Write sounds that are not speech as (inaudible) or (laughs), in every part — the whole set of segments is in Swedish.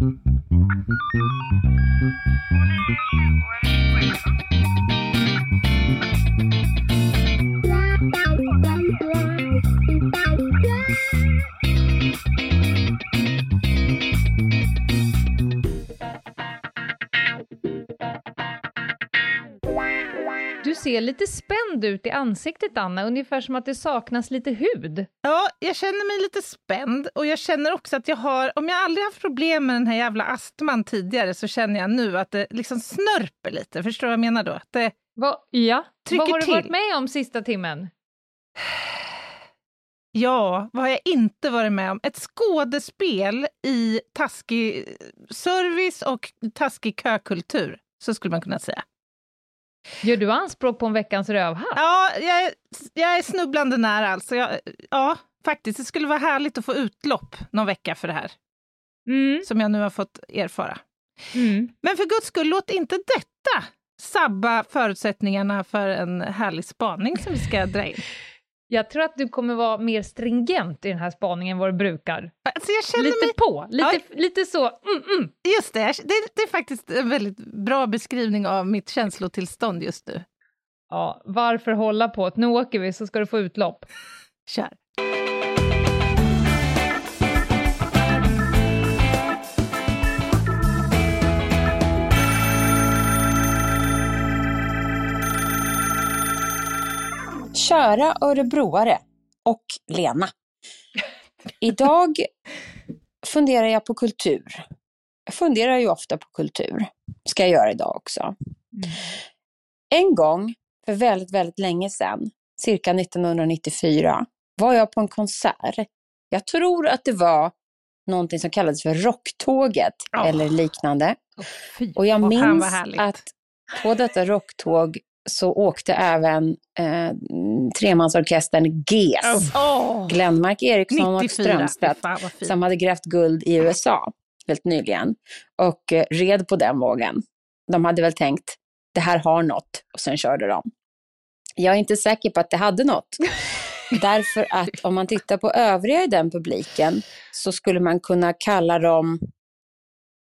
Mm-hmm. Ser lite spänd ut i ansiktet, Anna, ungefär som att det saknas lite hud. Ja, jag känner mig lite spänd och jag känner också att jag har, om jag aldrig haft problem med den här jävla astman tidigare så känner jag nu att det liksom snörper lite. Förstår du vad jag menar då? Att det, Va, ja. Trycker Vad har du till. varit med om sista timmen? (sighs) ja, vad har jag inte varit med om? Ett skådespel i taskig service och taskig kökultur, så skulle man kunna säga. Gör du anspråk på en veckans rövhatt? Ja, jag är, jag är snubblande nära alltså. Jag, ja, faktiskt. Det skulle vara härligt att få utlopp någon vecka för det här, Mm. som jag nu har fått erfara. Mm. Men för guds skull, låt inte detta sabba förutsättningarna för en härlig spaning som vi ska dra in. Jag tror att du kommer vara mer stringent i den här spaningen än vad du brukar. Alltså jag känner Lite mig... på, lite, lite så. Mm, mm. Just det, det, det är faktiskt en väldigt bra beskrivning av mitt känslotillstånd just nu. Ja, varför hålla på? Nu åker vi så ska du få utlopp. Kör. Kära örebroare och Lena. Idag funderar jag på kultur. Jag funderar ju ofta på kultur. Ska jag göra idag också. En gång, för väldigt, väldigt länge sedan, cirka 1994, var jag på en konsert. Jag tror att det var någonting som kallades för Rocktåget Ja. eller liknande. Fy. Och jag minns att på detta rocktåg så åkte även eh, tremansorkestern GES. Åh, Glenmark Eriksson och 94. Strömstedt Fan, vad fint. som hade grävt guld i USA helt nyligen och eh, red på den vågen. De hade väl tänkt, det här har något och sen körde de. Jag är inte säker på att det hade något. (laughs) Därför att om man tittar på övriga i den publiken så skulle man kunna kalla dem,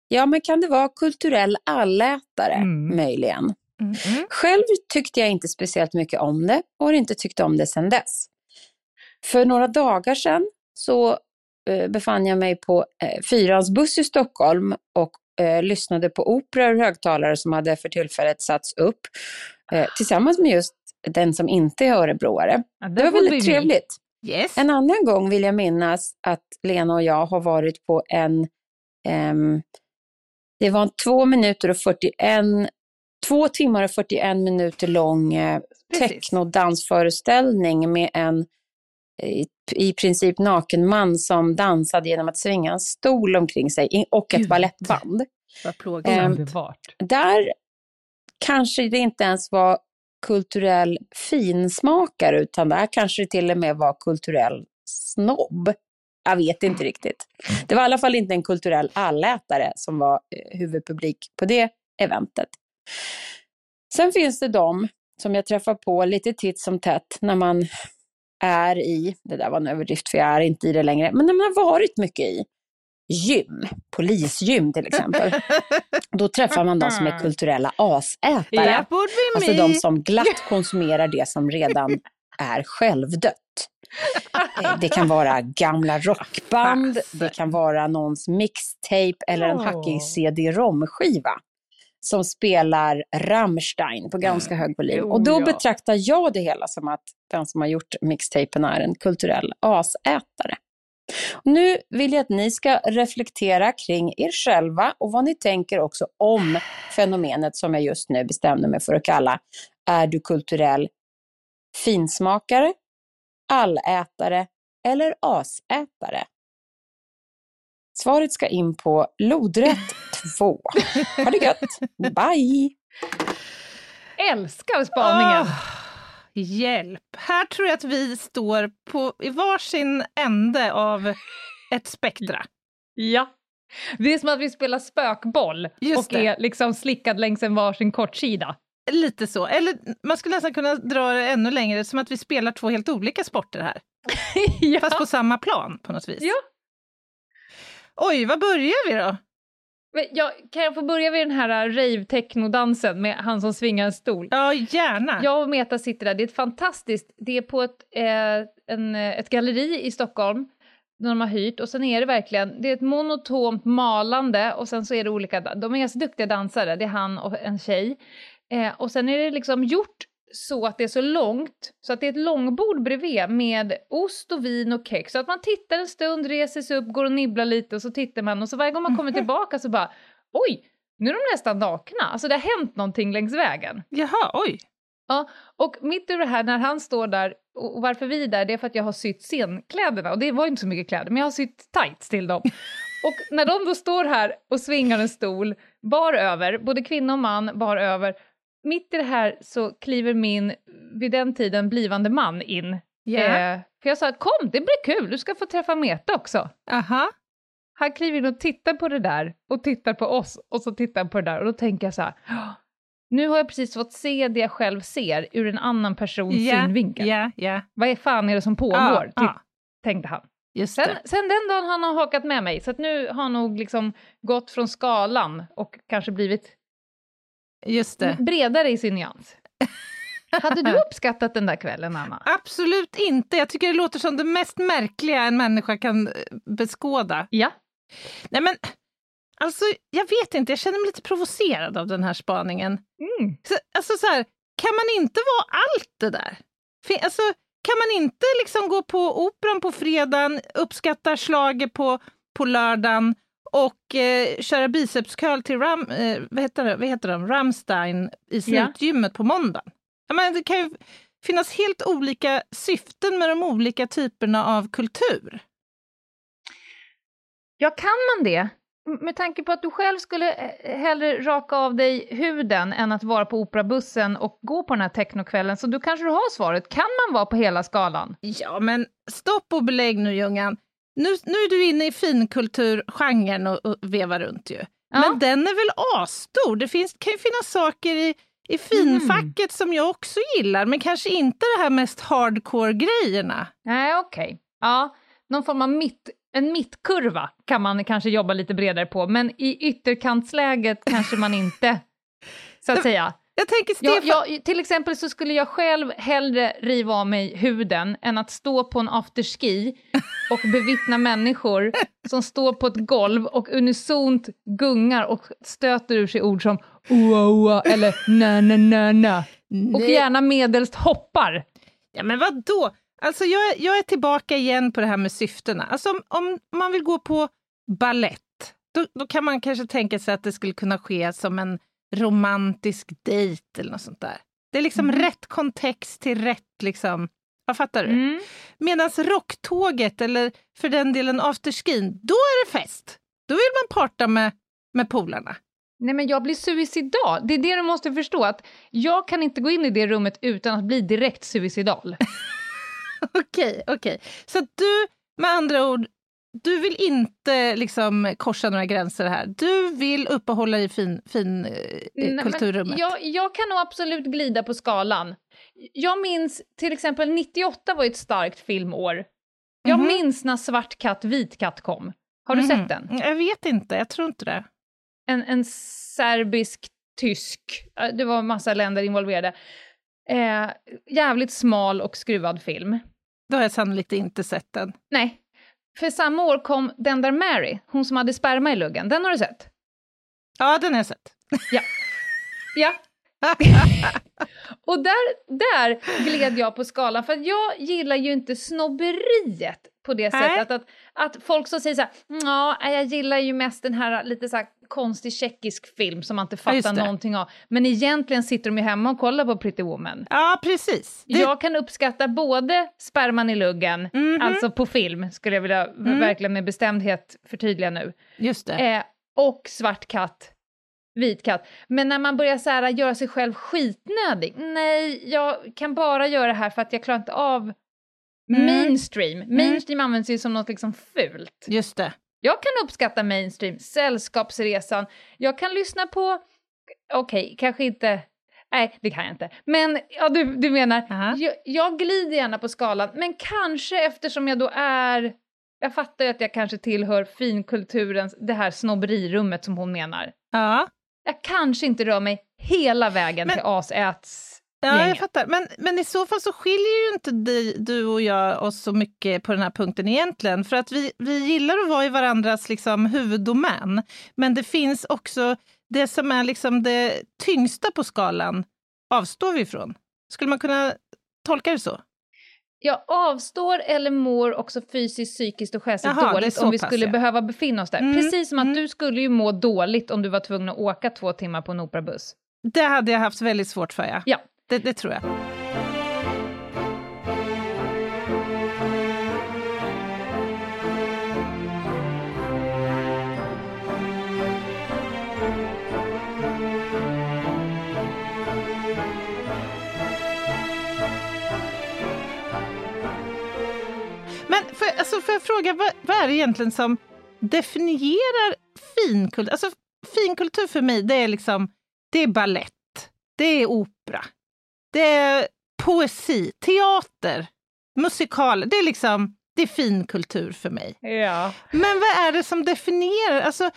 ja men kan det vara kulturell allätare Mm. möjligen. Mm. Själv tyckte jag inte speciellt mycket om det och har inte tyckt om det sedan dess. För några dagar sedan så eh, befann jag mig på eh, Fyrans buss i Stockholm och eh, lyssnade på opera ur högtalare som hade för tillfället satts upp eh, tillsammans med just den som inte är örebroare. Ja, Det var väldigt trevligt. Yes. En annan gång vill jag minnas att Lena och jag har varit på en, ehm, det var två minuter och 41, två timmar och 41 minuter lång eh, technodansföreställning med en i, i princip naken man som dansade genom att svinga en stol omkring sig och ett Gud. ballettband. Vad plågsamt. Ehm. Där kanske det inte ens var kulturell finsmakare, utan där kanske det till och med var kulturell snobb. Jag vet inte riktigt. Det var i alla fall inte en kulturell allätare som var eh, huvudpublik på det eventet. Sen finns det de som jag träffar på lite titt som tätt när man är i, det där var en överdrift för jag är inte i det längre, men när man har varit mycket i gym, polisgym till exempel, (laughs) då träffar man de som är kulturella asätare. Alltså de som glatt konsumerar det som redan är självdött. Eh, Det kan vara gamla rockband, det kan vara någons mixtape eller en hackig CD-ROM-skiva som spelar Rammstein på ganska hög volym. Och då betraktar jag det hela som att den som har gjort mixtapen är en kulturell asätare. Nu vill jag att ni ska reflektera kring er själva och vad ni tänker också om fenomenet som jag just nu bestämde mig för att kalla Är du kulturell finsmakare, allätare eller asätare? Svaret ska in på lodrätt 2. Ha det gött! Bye! Älskar spaningen! Åh, hjälp! Här tror jag att vi står på, i varsin ände av ett spektra. Ja. Det är som att vi spelar spökboll Just och det. är liksom slickad längs en varsin kortsida. Lite så. Eller man skulle nästan kunna dra det ännu längre, som att vi spelar två helt olika sporter här. (laughs) ja. Fast på samma plan på något vis. Ja. Oj, vad börjar vi då? Jag, kan jag få börja vid den här uh, rave-techno-dansen med han som svingar en stol? Ja, gärna. Jag och Meta sitter där, det är ett fantastiskt, det är på ett, eh, en, eh, ett galleri i Stockholm, när de har hyrt, och sen är det verkligen, det är ett monotont malande och sen så är det olika, de är ganska duktiga dansare, det är han och en tjej. Eh, och sen är det liksom gjort så att det är så långt, så att det är ett långbord bredvid med ost och vin och kex, så att man tittar en stund, reser sig upp, går och nibblar lite och så tittar man och så varje gång man kommer tillbaka så bara oj, nu är de nästan nakna, alltså det har hänt någonting längs vägen. Jaha, oj. Ja, och mitt i det här när han står där, och varför vi är där, det är för att jag har sytt scenkläderna, och det var ju inte så mycket kläder, men jag har sytt tights till dem. (laughs) Och när de då står här och svingar en stol, bar över, både kvinna och man bar över, mitt i det här så kliver min, vid den tiden, blivande man in. Ja. Eh, för jag sa, kom, det blir kul, du ska få träffa Meta också. Aha. Han kliver in och tittar på det där, och tittar på oss, och så tittar han på det där, och då tänker jag så här, "Åh, nu har jag precis fått se det jag själv ser ur en annan persons Ja, synvinkel. ja, ja. Vad är fan är det som pågår? Ja, typ, ja. tänkte han. Sen, sen den dagen har han hakat med mig, så att nu har han nog liksom gått från skalan och kanske blivit Just det. bredare i sin nyans. Hade du (laughs) uppskattat den där kvällen, Anna? Absolut inte. Jag tycker det låter som det mest märkliga en människa kan eh, beskåda. Ja. Nej men, alltså jag vet inte, jag känner mig lite provocerad av den här spaningen. Mm. Så, alltså så här, kan man inte vara allt det där? Alltså, kan man inte liksom gå på operan på fredagen, uppskatta slager på, på lördagen och eh, köra bicepscurl till Ram, eh, vad, heter det, vad heter de? Ramstein i slutgymmet på måndagen? Jag menar, det kan ju finnas helt olika syften med de olika typerna av kultur. Ja, kan man det? Med tanke på att du själv skulle eh, hellre raka av dig huden än att vara på operabussen och gå på den här technokvällen, så du kanske du har svaret. Kan man vara på hela skalan? Ja, men stopp och belägg nu, Ljungan. Nu, nu är du inne i finkulturgenren och, och vevar runt ju. Ja. Men den är väl asstor? Det finns, kan ju finnas saker i, i finfacket som jag också gillar, men kanske inte det här mest hardcore-grejerna. Nej, okej. Ja, någon form av mitt, en mittkurva kan man kanske jobba lite bredare på, men i ytterkantsläget kanske man inte, så att (laughs) säga. Jag tänker Stefan... ja, till exempel så skulle jag själv hellre riva av mig huden än att stå på en afterski och bevittna människor som står på ett golv och unisont gungar och stöter ur sig ord som oa oa eller na na na na och gärna medelst hoppar. Ja, men vad då? Alltså jag, är- jag är tillbaka igen på det här med syftena. Alltså om, om man vill gå på ballett, då, då kan man kanske tänka sig att det skulle kunna ske som en romantisk dejt eller något sånt där. Det är liksom rätt kontext till rätt liksom, vad fattar du? Mm. Medan rocktåget eller för den delen afterskin, då är det fest. Då vill man parta med, med polarna. Nej men jag blir suicidal, det är det du måste förstå, att jag kan inte gå in i det rummet utan att bli direkt suicidal. (laughs) Okej, okej. Så att du, med andra ord, du vill inte liksom korsa några gränser här. Du vill uppehålla i fin, fin eh, kulturrummet. Jag, jag kan nog absolut glida på skalan. Jag minns till exempel 98 var ett starkt filmår. Jag Mhm. minns när Svart katt, vit katt kom. Har du Mhm. sett den? Jag vet inte, jag tror inte det. En, en serbisk, tysk, eh, det var massa länder involverade. Eh, jävligt smal och skruvad film. Då har jag sannolikt inte sett den. Nej, för samma år kom Den där Mary, hon som hade sperma i luggen. Den har du sett? Ja, den har jag sett. Ja. (laughs) Och där, där gled jag på skalan, för jag gillar ju inte snobberiet på det Nej. sättet att, att folk som säger så ja, jag gillar ju mest den här lite så här konstig tjeckisk film som man inte Ja, fattar det. någonting av, men egentligen sitter de ju hemma och kollar på Pretty Woman. Ja, precis. Det, Jag kan uppskatta både sperman i luggen, Mhm. alltså på film, skulle jag vilja Mm. verkligen med bestämdhet förtydliga nu, Just det. eh, och svart katt, vit katt. Men när man börjar så här, göra sig själv skitnödig, nej, jag kan bara göra det här för att jag klarar inte av Mm. mainstream. Mainstream används ju som något liksom fult. Just det. Jag kan uppskatta mainstream, Sällskapsresan, jag kan lyssna på, okej, kanske inte, nej det kan jag inte, men ja, du, du menar, Aha. jag, jag glider gärna på skalan, men kanske eftersom jag då är, jag fattar ju att jag kanske tillhör finkulturens, det här snobberirummet som hon menar. Ja. Jag kanske inte rör mig hela vägen Men- till asäts Ja, jag fattar. Men, men i så fall så skiljer ju inte di, du och jag oss så mycket på den här punkten egentligen. För att vi, vi gillar att vara i varandras liksom, huvuddomän. Men det finns också det som är liksom det tyngsta på skalan avstår vi ifrån. Skulle man kunna tolka det så? Jag avstår eller mår också fysiskt, psykiskt och själsligt Jaha, dåligt om vi skulle ja. behöva befinna oss där. Mm, Precis som att mm. du skulle ju må dåligt om du var tvungen att åka två timmar på en operabuss. Det hade jag haft väldigt svårt för, ja. Ja. Det, det tror jag. För, alltså, får jag fråga, vad, vad är det egentligen som definierar finkultur? Alltså, finkultur för mig, det är liksom, det är ballett, det är opera, det är poesi, teater, musikaler. Det är liksom, det är finkultur för mig. Ja. Men vad är det som definierar? Alltså,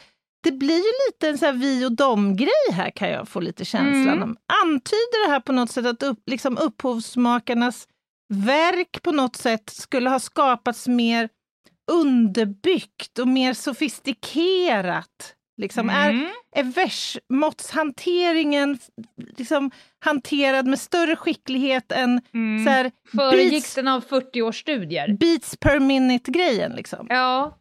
det blir ju lite en så här vi och dom-grej här kan jag få lite känslan Mm. om. Antyder det här på något sätt att upp, liksom upphovsmakarnas verk på något sätt skulle ha skapats mer underbyggt och mer sofistikerat? Liksom, är, Mm. är versmåttshanteringen liksom, hanterad med större skicklighet än Mm. så här, Föregick beats, den av 40 års studier? beats per minute-grejen? Liksom? Ja.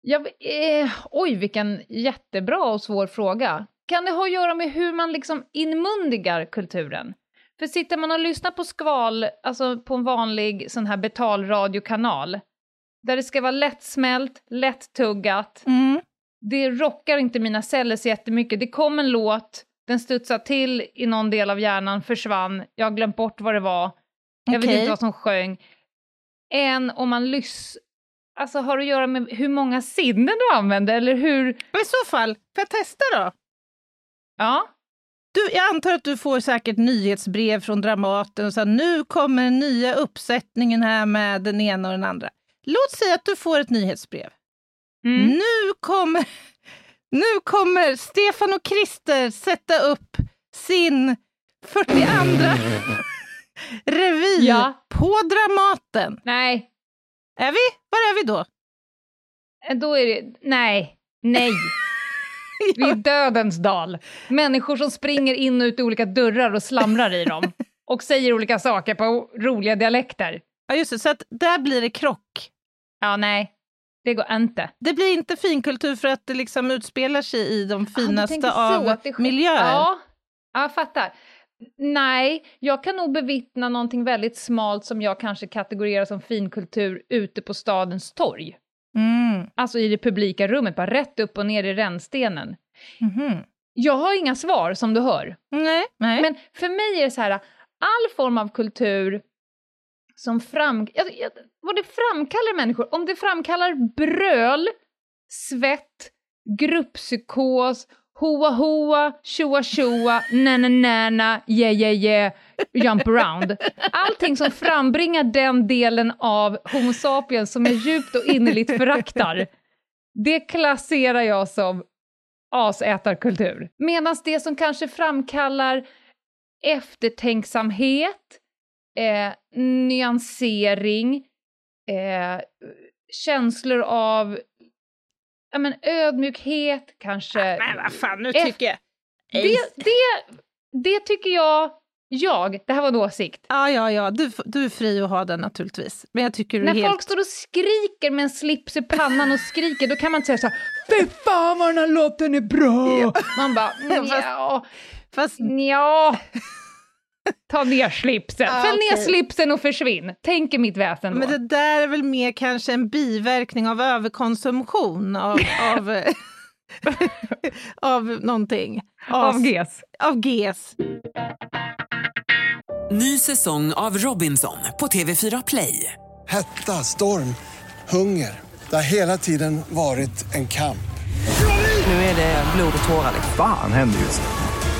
Jag, eh, oj, vilken jättebra och svår fråga. Kan det ha att göra med hur man liksom inmundigar kulturen? För sitter man och lyssnar på skval, alltså på en vanlig sån här betalradiokanal, där det ska vara lättsmält, lättuggat, Mm. det rockar inte mina celler så jättemycket. Det kom en låt, den studsade till i någon del av hjärnan, försvann, jag har glömt bort vad det var, jag vet Okej. inte vad som sjöng. Än om man lyssnar, alltså har att göra med hur många sinnen du använder, eller hur? I så fall, får jag testa då? Ja, Du, jag antar att du får säkert nyhetsbrev från Dramaten och så här, nu kommer den nya uppsättningen här med den ena och den andra. Låt säga att du får ett nyhetsbrev. mm. Nu kommer, (laughs) nu kommer Stefan och Christer sätta upp sin 42 (laughs) revy Ja. på Dramaten. nej, Är vi? Var är vi då? då är det, nej, nej. (laughs) (laughs) Vi är dödens dal. Människor som springer in och ut i olika dörrar och slamrar i dem. (laughs) Och säger olika saker på roliga dialekter. Ja, just det, så att där blir det krock. Ja, nej, det går inte. Det blir inte finkultur för att det liksom utspelar sig i de Ja, finaste så, av att det miljöer. Ja, ja, jag fattar. Nej, jag kan nog bevittna någonting väldigt smalt som jag kanske kategoriserar som finkultur ute på stadens torg. Mm. Alltså i det publika rummet, bara rätt upp och ner i rännstenen. Mhm. Jag har inga svar som du hör. Nej, nej. Men för mig är det så här, all form av kultur som fram... Jag, vad det framkallar människor, om det framkallar bröl, svett, grupppsykos, hoa hoa, tjoa tjoa, nana nana, yeah yeah yeah, jump around. Allting som frambringar den delen av Homo sapiens som jag djupt och innerligt föraktar, det klasserar jag som asätarkultur. Medan det som kanske framkallar eftertänksamhet, eh, nyansering, eh, känslor av ja, men ödmjukhet, kanske... Men vad fan, nu tycker jag... det, det, det tycker jag, jag, det här var en åsikt. Ja, ja, ja, du, du är fri att ha den naturligtvis. Men jag tycker du är När helt... folk står och skriker med en slips i pannan och skriker, då kan man inte säga så här, fy fan vad den här låten är bra! Man bara, (laughs) Fast- ja, Fast ja. (laughs) Ta ner slipsen, Ja, fäll ner slipsen och försvinn. Tänker mitt väsen då. Men det där är väl mer kanske en biverkning av överkonsumtion av, (laughs) av, av någonting. Av GES. Av GES. Ny säsong av Robinson på TV4 Play. Hetta, storm, hunger. Det har hela tiden varit en kamp. Nu är det blod och tårar. liksom. Fan händer just nu.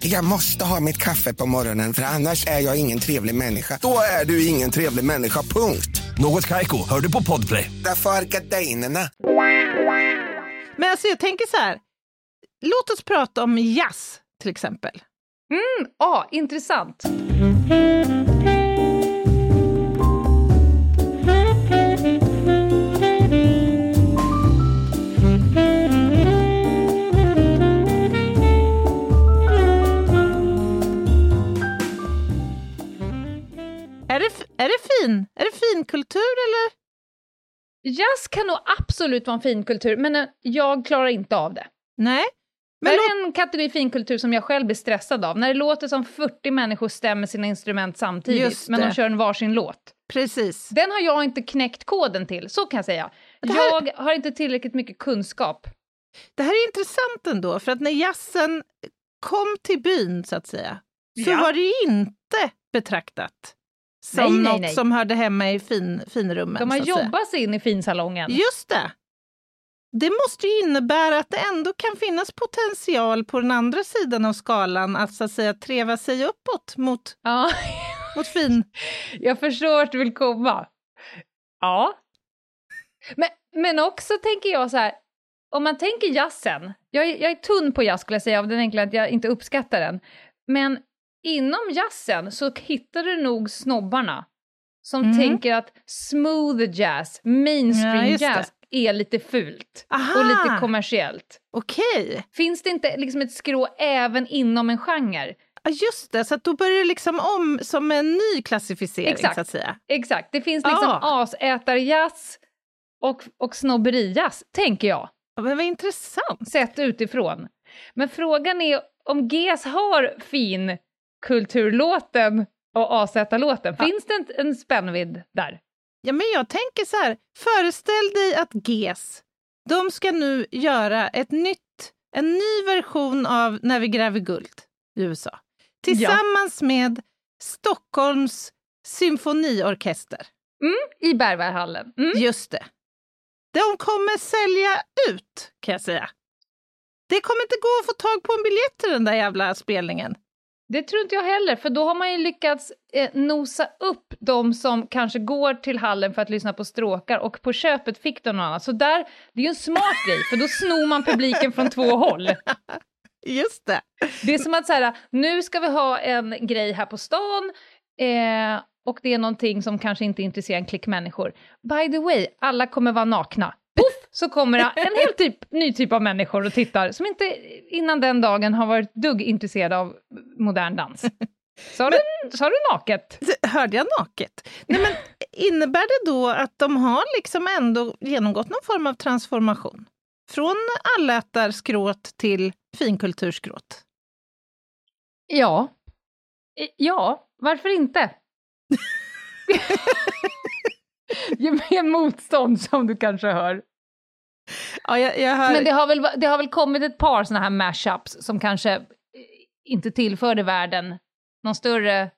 Jag måste ha mitt kaffe på morgonen för annars är jag ingen trevlig människa. Då är du ingen trevlig människa, punkt. Något Kaiko, hör du på Podplay. Därför är gardinerna. Men alltså jag tänker så här, låt oss prata om jazz till exempel. Ja, intressant. Finkultur eller? Jazz kan nog absolut vara en finkultur, men eh, jag klarar inte av det. Nej. Men det är en kategori finkultur som jag själv blir stressad av. När det låter som 40 människor stämmer sina instrument samtidigt, men de kör en varsin låt. precis. Den har jag inte knäckt koden till, så kan jag säga. Här- Jag har inte tillräckligt mycket kunskap. Det här är intressant ändå, för att när jazzen kom till byn, så att säga, så Ja. var det inte betraktat som Nej, nej, något nej. som hörde hemma i fin, finrummen. De har att jobbat sig in i finsalongen. Just det. Det måste ju innebära att det ändå kan finnas potential på den andra sidan av skalan att så att säga treva sig uppåt mot, Ja, mot fin. (laughs) jag förstår vart du vill komma. Ja. Men, men också tänker jag så här, om man tänker jazzen, jag är, jag är tunn på jazz skulle jag säga av den enkla att jag inte uppskattar den. Men inom jazzen så hittar du nog snobbarna som Mm. tänker att smooth jazz, mainstream Ja, jazz, är lite fult Aha. och lite kommersiellt. Okej, Finns det inte liksom ett skrå även inom en genre? ja, just det. Så att då börjar det liksom om som en ny klassificering, Exakt. så att säga. Exakt, det finns liksom Ah. asätarjazz och, och snobberijazz, tänker jag, Ja, Men vad intressant. sett utifrån. Men frågan är om GES har fin kulturlåten och asätarlåten. Finns det en, en spännvidd där? Ja, men jag tänker så här, föreställ dig att GES, de ska nu göra ett nytt, en ny version av När vi gräver guld i USA. Tillsammans med Stockholms symfoniorkester. I Berwaldhallen. Mm. Just det. De kommer sälja ut, kan jag säga. Det kommer inte gå att få tag på en biljett till den där jävla spelningen. Det tror inte jag heller, för då har man ju lyckats eh, nosa upp de som kanske går till hallen för att lyssna på stråkar och på köpet fick de något annat. Så där, det är ju en smart grej, för då snor man publiken från två håll. (laughs) Just det. Det är som att så här, nu ska vi ha en grej här på stan eh, och det är någonting som kanske inte intresserar en klick människor. By the way, alla kommer vara nakna. Puff, så kommer en helt typ, ny typ av människor och tittar som inte innan den dagen har varit dugg intresserade av modern dans. Sa du, sa du naket? Hörde jag naket? Nej, men innebär det då att de har liksom ändå genomgått någon form av transformation? Från allätarskråt till finkulturskråt? Ja. Ja, varför inte? (laughs) (laughs) Ge mig en motstånd som du kanske hör. Ja, jag, jag hör... Men det har, väl, det har väl kommit ett par såna här mashups som kanske eh, inte tillförde världen någon större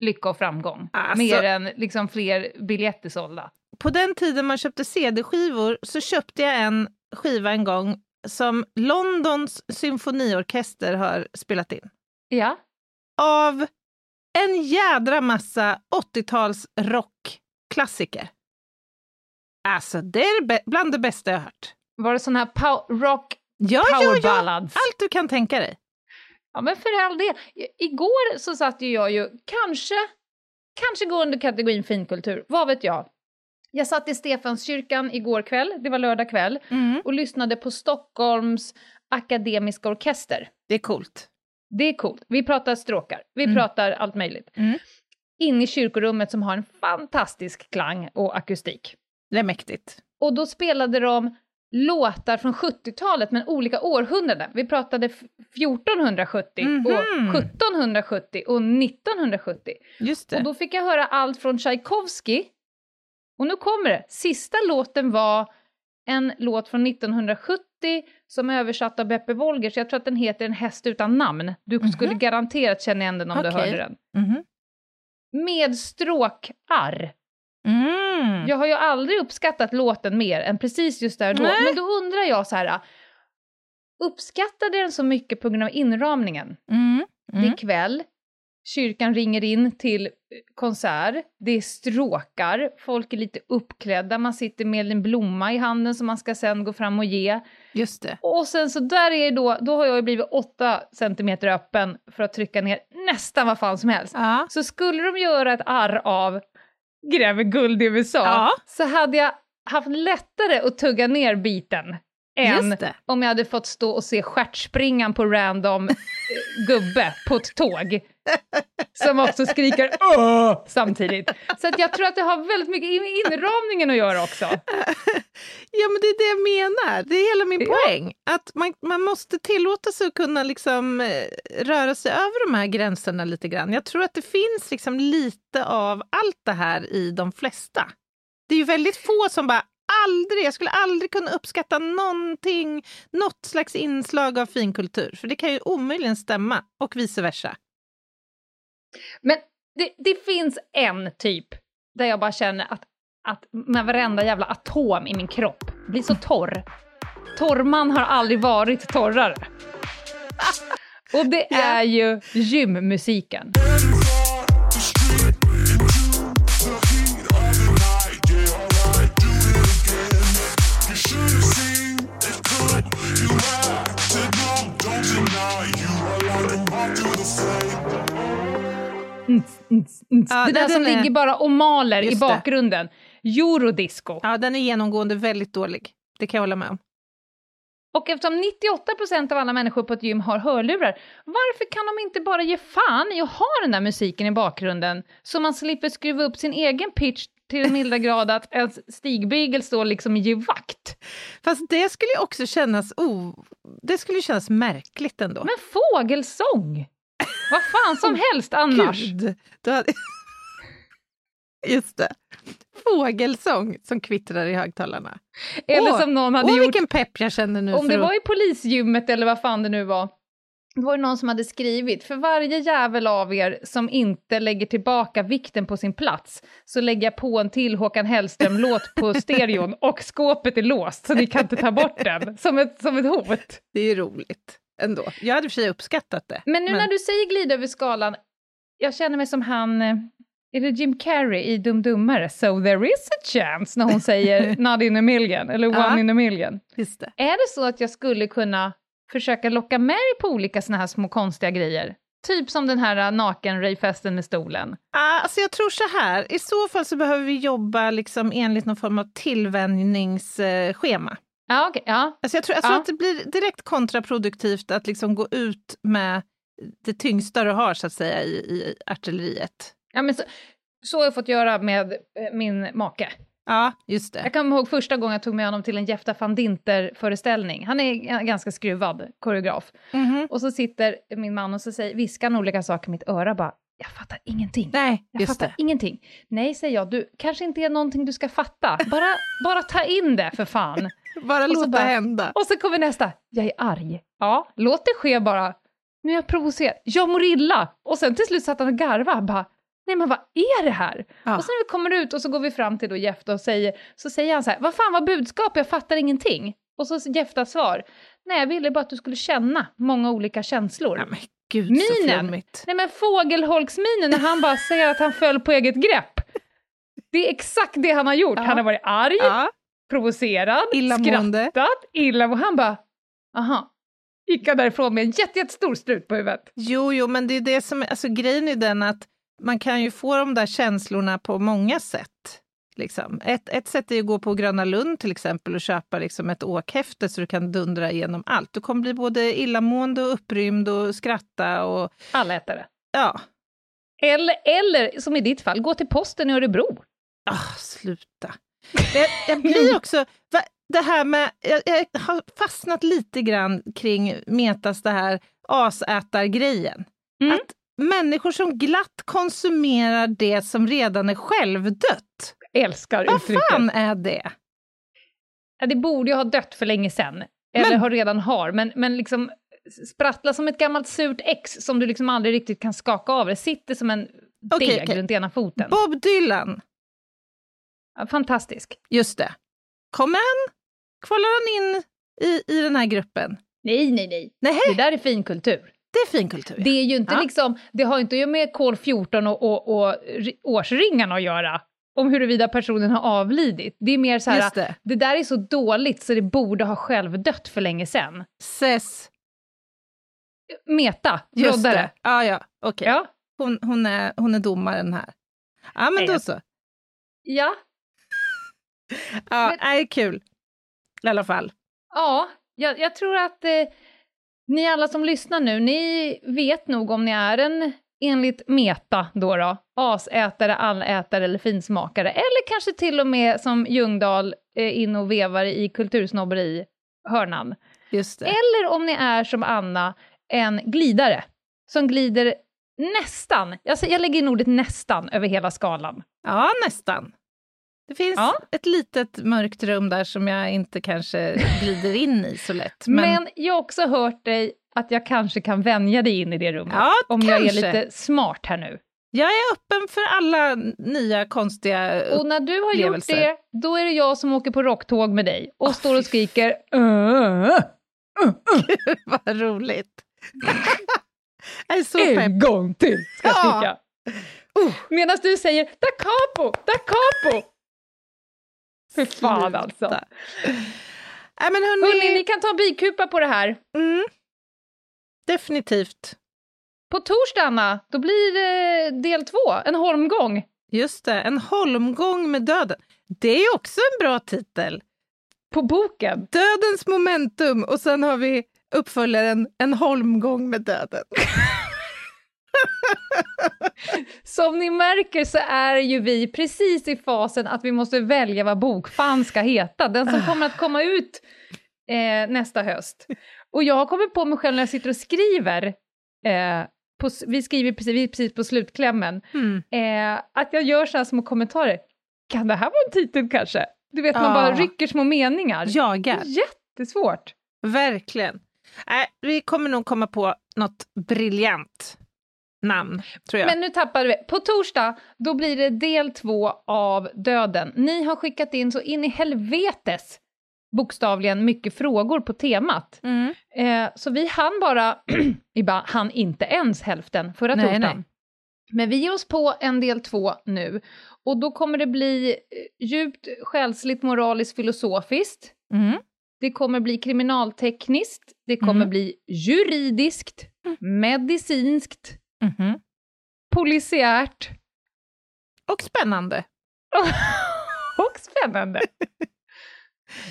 lycka och framgång. Alltså- Mer än liksom fler biljetter sålda. På den tiden man köpte CD-skivor så köpte jag en skiva en gång som Londons symfoniorkester har spelat in. Ja. Av en jädra massa 80-tals rockklassiker. Alltså, det är bland det bästa jag har hört. Var det sån här pow- rock Ja, ja, power ja. ballads? Allt du kan tänka dig. Ja, men för all del. Igår så satt ju jag ju, kanske, kanske går under kategorin finkultur, vad vet jag. Jag satt i Stefanskyrkan igår kväll, det var lördag kväll, Mm. och lyssnade på Stockholms Akademiska Orkester. Det är coolt. Det är coolt. Vi pratar stråkar, vi Mm. pratar allt möjligt. Mm. In i kyrkorummet som har en fantastisk klang och akustik. Det är mäktigt. Och då spelade de låtar från 70-talet men olika århundraden. Vi pratade f- 1470 Mhm. och 1770 och 1970. Just det. Och då fick jag höra allt från Tchaikovsky. Och nu kommer det. Sista låten var en låt från 1970 som är översatt av Beppe Wolgers. Jag tror att den heter En häst utan namn. Du skulle garanterat känna igen den om du Mhm. Okej. hörde den. Mhm. Med stråkar. Mm. Jag har ju aldrig uppskattat låten mer än precis just där och då. Nej. Men då undrar jag så här. Uppskattade den så mycket på grund av inramningen? Mm. Det Mm. är kväll, kyrkan ringer in till eh, konsert, det är stråkar, folk är lite uppklädda, man sitter med en blomma i handen som man ska sen gå fram och ge. Just det. Och sen så där är då, då har jag ju blivit åtta centimeter öppen för att trycka ner nästan vad fan som helst. Ja. Så skulle de göra ett arr av Gräver guld i USA Ja. så hade jag haft lättare att tugga ner biten än om jag hade fått stå och se stjärtspringan på random eh, gubbe på ett tåg. Som också skriker Åh! samtidigt. Så att jag tror att det har väldigt mycket med inramningen att göra också. (laughs) Ja, men det är det jag menar. Det är hela min Ja. poäng. Att man, man måste tillåta sig att kunna liksom, eh, röra sig över de här gränserna lite grann. Jag tror att det finns liksom lite av allt det här i de flesta. Det är ju väldigt få som bara aldrig, jag skulle aldrig kunna uppskatta någonting, något slags inslag av finkultur. För det kan ju omöjligen stämma, och vice versa. Men det, det finns en typ där jag bara känner att, att med varenda jävla atom i min kropp blir så torr. Torrman har aldrig varit torrare. (laughs) Och det är ju gymmusiken. Ja, det där som är- ligger bara och maler i Just det. bakgrunden. Eurodisco. Ja, den är genomgående väldigt dålig. Det kan jag hålla med om. Och eftersom 98% av alla människor på ett gym har hörlurar, varför kan de inte bara ge fan i att ha den där musiken i bakgrunden så man slipper skruva upp sin egen pitch till den milda grad att en stigbygel står liksom ger vakt? Fast det skulle ju också kännas, oh, det skulle kännas märkligt ändå. Men fågelsång! Vad fan som helst annars. Gud, hade... (laughs) Just det. Fågelsång som kvittrar i högtalarna. Eller Åh, som någon hade Åh, gjort vilken pepp jag känner nu. Om det att- var i polisgymmet eller vad fan det nu var. Det var ju någon som hade skrivit, för varje jävel av er som inte lägger tillbaka vikten på sin plats så lägger jag på en till Håkan Hellström-låt (laughs) på stereon och skåpet är låst så ni kan inte ta bort den som ett, som ett hot. Det är ju roligt ändå. Jag hade för sig uppskattat det. Men nu när du säger glida över skalan, jag känner mig som han, eh, är det Jim Carrey i Dum Dummare? So there is a chance när hon säger (laughs) not in a million eller one Ja. in a million. Just det. Är det så att jag skulle kunna försöka locka med dig på olika såna här små konstiga grejer? Typ som den här naken-rayfesten med stolen. Ah, Alltså jag tror så här, i så fall så behöver vi jobba liksom enligt någon form av tillvänjningsschema. Ja, okej. ja. Alltså jag tror, jag tror Ja. att det blir direkt kontraproduktivt att liksom gå ut med det tyngsta du har så att säga i, i artilleriet. ja men så, så har jag fått göra med eh, min make. Ja, just det. Jag kommer ihåg första gången jag tog med honom till en Jefta van Dinter-föreställning. Han är ganska skruvad koreograf. Mhm. Och så sitter min man och så säger, viskar han olika saker i mitt öra bara, jag fattar ingenting. Nej, Jag fattar det. ingenting. Nej, säger jag, du kanske inte är någonting du ska fatta. Bara, bara ta in det för fan. (laughs) Bara låta bara- hända. Och så kommer nästa, jag är arg. Ja, låt det ske bara. Nu är jag provocerad, jag mår illa. Och sen till slut satt han och garvade, bara, nej men vad är det här? Ja. Och sen när vi kommer ut och så går vi fram till då Jefta och säger, så säger han så här, vad fan var budskapet, jag fattar ingenting. Och så Jeftas svar, nej jag ville bara att du skulle känna många olika känslor. Ja, Gud, Minen. Nej men fågelholksminen när han bara säger att han föll på eget grepp. Det är exakt det han har gjort. Ja. Han har varit arg, Ja, provocerad, Illamående. skrattat, illa och han bara, aha, gick han därifrån med en jätte, jättestor strut på huvudet. jo, jo, men det är det som alltså grejen är den att man kan ju få de där känslorna på många sätt. Liksom. Ett, ett sätt är att gå på Gröna Lund till exempel och köpa liksom ett åkhäfte så du kan dundra igenom allt. Du kommer bli både illamående och upprymd och skratta och Allätare. ja, Eller, eller som i ditt fall, gå till posten i Örebro. Ah, sluta. Jag, jag blir också... Va, det här med... Jag, jag har fastnat lite grann kring Metas det här asätargrejen. Mm. Att människor som glatt konsumerar det som redan är självdött. Älskar Vad uttrycket. fan är det? Ja, det borde ju ha dött för länge sedan. Eller Men- har redan har, men, men liksom sprattla som ett gammalt surt ex som du liksom aldrig riktigt kan skaka av. Det sitter som en Okej, deg okej. runt ena foten. Bob Dylan, Ja, Fantastisk. just det. Kommer han? Kvalar han in i, i den här gruppen? Nej, nej, nej. Nej, Det där är fin kultur. det är finkultur. Det är ju inte Ja. liksom, det har ju inte med kol 14 och, och, och ri- årsringarna att göra. Om huruvida personen har avlidit. Det är mer så här, det. det där är så dåligt så det borde ha själv dött för länge sedan. Ses. Meta, Just broddare. det. Ah, ja, okej. Ja. Hon, hon, är, hon är domaren här. Ja, men då Nej. så. ja. (laughs) Ja, Men- nej, kul. I alla fall. Ja, jag, jag tror att eh, ni alla som lyssnar nu, ni vet nog om ni är en, enligt Meta då, då asätare, allätare eller finsmakare, eller kanske till och med som Ljungdahl eh, in och vevar i kultursnobberi-hörnan. Eller om ni är som Anna, en glidare, som glider nästan, sä- jag lägger in ordet nästan över hela skalan. Ja, nästan. Det finns Ja. ett litet mörkt rum där som jag inte kanske glider in i så lätt. Men, Men, jag har också hört dig att jag kanske kan vänja dig in i det rummet. Ja, om jag är kanske. lite smart här nu. jag är öppen för alla nya konstiga... Och när du har gjort det, då är det jag som åker på rocktåg med dig och står och skriker "Äh, (laughs) Vad roligt. (laughs) jag är så pepp. en gång till, ska jag Ja. skrika. Medan du säger da capo, da capo. Fy fan alltså. Nej, men hörni, Hörni, ni kan ta en bikupa på det här. mm, definitivt. På torsdag, Anna, då blir det del två, en holmgång. Just det, en holmgång med döden. Det är också en bra titel. På boken. Dödens momentum och sen har vi uppföljaren En holmgång med döden. (laughs) Som ni märker så är ju vi precis i fasen att vi måste välja vad bokfan ska heta. Den som kommer att komma ut eh, nästa höst. Och jag har kommit på mig själv när jag sitter och skriver, eh, på, vi skriver precis, vi precis på slutklämmen, Mm. eh, att jag gör sådana små kommentarer. Kan det här vara en titel kanske? Du vet, man Ja. bara rycker små meningar. Jagar. Jättesvårt. Verkligen. Nej, vi kommer nog komma på något briljant namn, tror jag. Men nu tappade vi. På torsdag, då blir det del två av Döden. Ni har skickat in så in i helvetes bokstavligen mycket frågor på temat. Mm. Eh, så vi hann bara, (clears throat) vi bara hann inte ens hälften förra Nej, torsdagen. nej. Men vi ger oss på en del två nu. Och då kommer det bli eh, djupt själsligt, moraliskt, filosofiskt. Mm. Det kommer bli kriminaltekniskt. Det kommer Mm. bli juridiskt, medicinskt, Mhm. polisiärt Och spännande. (laughs) och spännande. (laughs)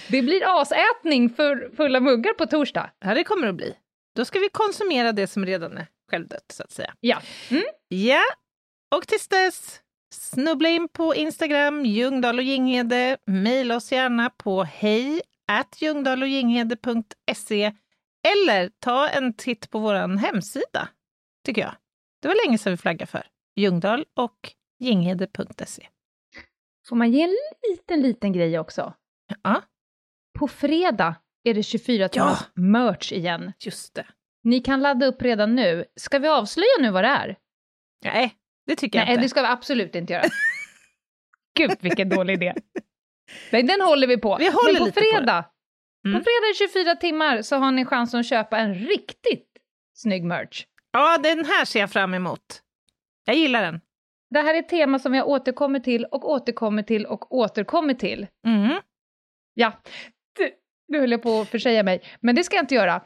Det blir asätning för fulla muggar på torsdag. Ja, det kommer det att bli. Då ska vi konsumera det som redan är självdött, så att säga. Ja. Mm. Ja, och tills dess, snubbla in på Instagram, Ljungdahl och Ginghede. Mejla oss gärna på hej ljungdahloginghede.se eller ta en titt på vår hemsida, tycker jag. Det var länge sedan vi flaggade för. Ljungdahl och ginghede.se. Får man ge en liten, liten grej också? Ja, På fredag är det 24 timmars merch igen. just det. Ni kan ladda upp redan nu. Ska vi avslöja nu vad det är? Nej, det tycker jag Nej, inte. det ska vi absolut inte göra. (laughs) Gud, vilken dålig idé. Nej, den håller vi på. Vi håller Men på lite på fredag, Mm. på fredag i 24 timmar så har ni chansen att köpa en riktigt snygg merch. Ja, den här ser jag fram emot. Jag gillar den. Det här är ett tema som jag återkommer till och återkommer till och återkommer till. Mm. Ja, nu höll jag på att försäga mig, men det ska jag inte göra.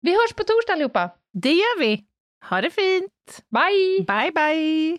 Vi hörs på torsdag allihopa. Det gör vi. Ha det fint. Bye! Bye, bye.